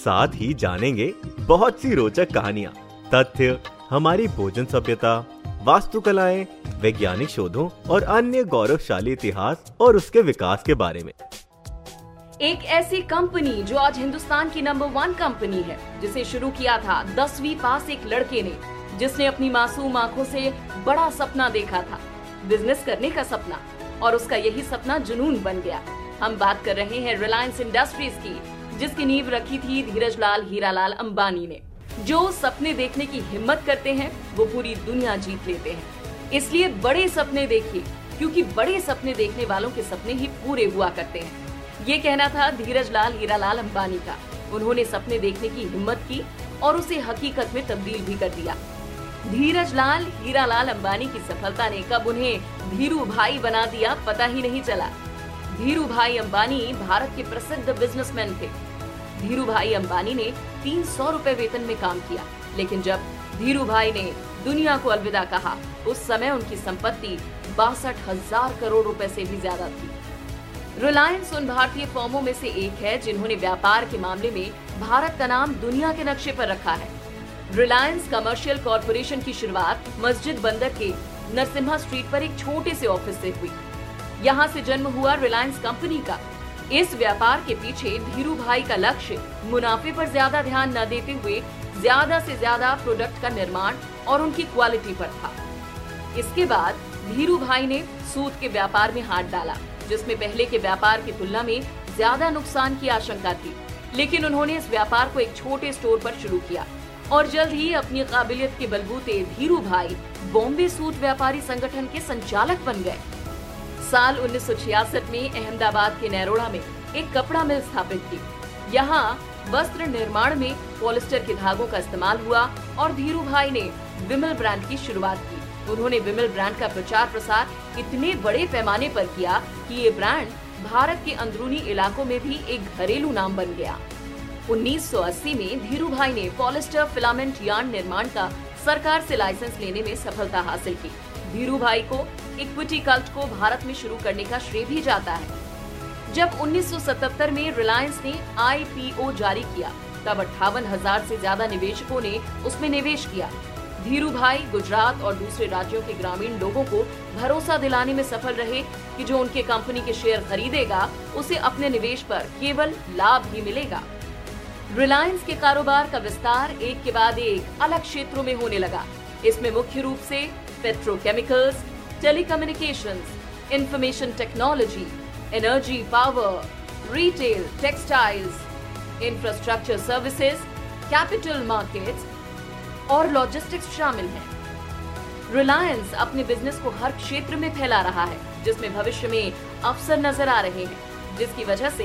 साथ ही जानेंगे बहुत सी रोचक कहानियाँ, तथ्य, हमारी भोजन सभ्यता, वास्तुकलाएँ, वैज्ञानिक शोधों और अन्य गौरवशाली इतिहास और उसके विकास के बारे में। एक ऐसी कंपनी जो आज हिंदुस्तान की नंबर वन कंपनी है, जिसे शुरू किया था दसवीं पास एक लड़के ने, जिसने अपनी मासूम आँखों से बड़ा सपना देखा था। बिज़नेस करने का सपना, और उसका यही सपना जुनून बन गया। हम बात कर रहे हैं रिलायंस इंडस्ट्रीज़ की। जिसकी नींव रखी थी धीरज लाल हीरालाल अंबानी ने। जो सपने देखने की हिम्मत करते हैं, वो पूरी दुनिया जीत लेते हैं। इसलिए बड़े सपने देखिए, क्योंकि बड़े सपने देखने वालों के सपने ही पूरे हुआ करते हैं। ये कहना था धीरज लाल हीरालाल अंबानी का। उन्होंने सपने देखने की हिम्मत की और उसे हकीकत में तब्दील भी कर दिया। धीरज लाल हीरालाल अंबानी की सफलता ने कब उन्हें धीरू भाई बना दिया, पता ही नहीं चला। धीरू भाई अंबानी भारत के प्रसिद्ध बिजनेसमैन थे। धीरू भाई अम्बानी ने तीन सौ रूपए वेतन में काम किया। लेकिन जब धीरू भाई ने दुनिया को अलविदा कहा, उस समय उनकी संपत्ति बासठ हज़ार करोड़ रुपए से भी ज़्यादा थी। रिलायंस उन भारतीय फर्मों में से एक है जिन्होंने व्यापार के मामले में भारत का नाम दुनिया के नक्शे पर रखा है। रिलायंस कमर्शियल कॉरपोरेशन की शुरुआत मस्जिद बंदर के नरसिम्हा स्ट्रीट पर एक छोटे से ऑफ़िस से हुई। यहाँ से जन्म हुआ रिलायंस कंपनी का। इस व्यापार के पीछे धीरू भाई का लक्ष्य मुनाफे पर ज़्यादा ध्यान न देते हुए ज़्यादा से ज़्यादा प्रोडक्ट का निर्माण और उनकी क्वालिटी पर था। इसके बाद धीरू भाई ने सूत के व्यापार में हाथ डाला, जिसमें पहले के व्यापार की तुलना में ज़्यादा नुकसान की आशंका थी। लेकिन उन्होंने इस व्यापार को एक छोटे स्टोर पर शुरू किया और जल्द ही अपनी काबिलियत के बलबूते धीरू भाई बॉम्बे सूट व्यापारी संगठन के संचालक बन गए। साल 1966 में अहमदाबाद के नैरोड़ा में एक कपड़ा मिल स्थापित की। यहाँ वस्त्र निर्माण में पॉलिस्टर के धागों का इस्तेमाल हुआ और धीरू भाई ने विमल ब्रांड की शुरुआत की। उन्होंने विमल ब्रांड का प्रचार प्रसार इतने बड़े पैमाने पर किया कि ये ब्रांड भारत के अंदरूनी इलाकों में भी एक घरेलू नाम बन गया। 1980 में धीरू भाई ने पॉलिस्टर फिलामेंट यार्न निर्माण का सरकार से लाइसेंस लेने में सफलता हासिल की। धीरू भाई को इक्विटी कल्ट को भारत में शुरू करने का श्रेय भी जाता है। जब 1977 में रिलायंस ने आईपीओ जारी किया, तब अट्ठावन हज़ार ऐसी ज़्यादा निवेशकों ने उसमें निवेश किया। धीरू भाई गुजरात और दूसरे राज्यों के ग्रामीण लोगों को भरोसा दिलाने में सफल रहे कि जो उनके कंपनी के शेयर खरीदेगा, उसे अपने निवेश पर केवल लाभ ही मिलेगा। रिलायंस के कारोबार का विस्तार एक के बाद एक अलग क्षेत्रों में होने लगा। इसमें मुख्य रूप से petrochemicals telecommunications, information technology energy power retail textiles infrastructure services capital markets और लॉजिस्टिक्स शामिल हैं। रिलायंस अपने बिज़नेस को हर क्षेत्र में फैला रहा है जिसमें भविष्य में अवसर नज़र आ रहे हैं जिसकी वजह से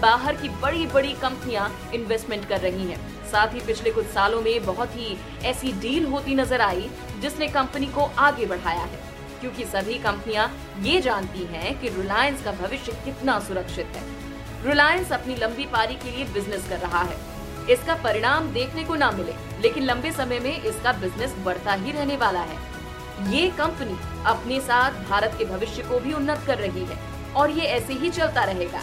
बाहर की बड़ी बड़ी कंपनियाँ इन्वेस्टमेंट कर रही हैं। साथ ही पिछले कुछ सालों में बहुत ही ऐसी डील होती नज़र आई, जिसने कंपनी को आगे बढ़ाया है। क्योंकि सभी कंपनियाँ ये जानती हैं कि रिलायंस का भविष्य कितना सुरक्षित है। रिलायंस अपनी लंबी पारी के लिए बिज़नेस कर रहा है। इसका परिणाम देखने को ना मिले, लेकिन लंबे समय में इसका बिज़नेस बढ़ता ही रहने वाला है। ये कंपनी अपने साथ भारत के भविष्य को भी उन्नत कर रही है, और ये ऐसे ही चलता रहेगा।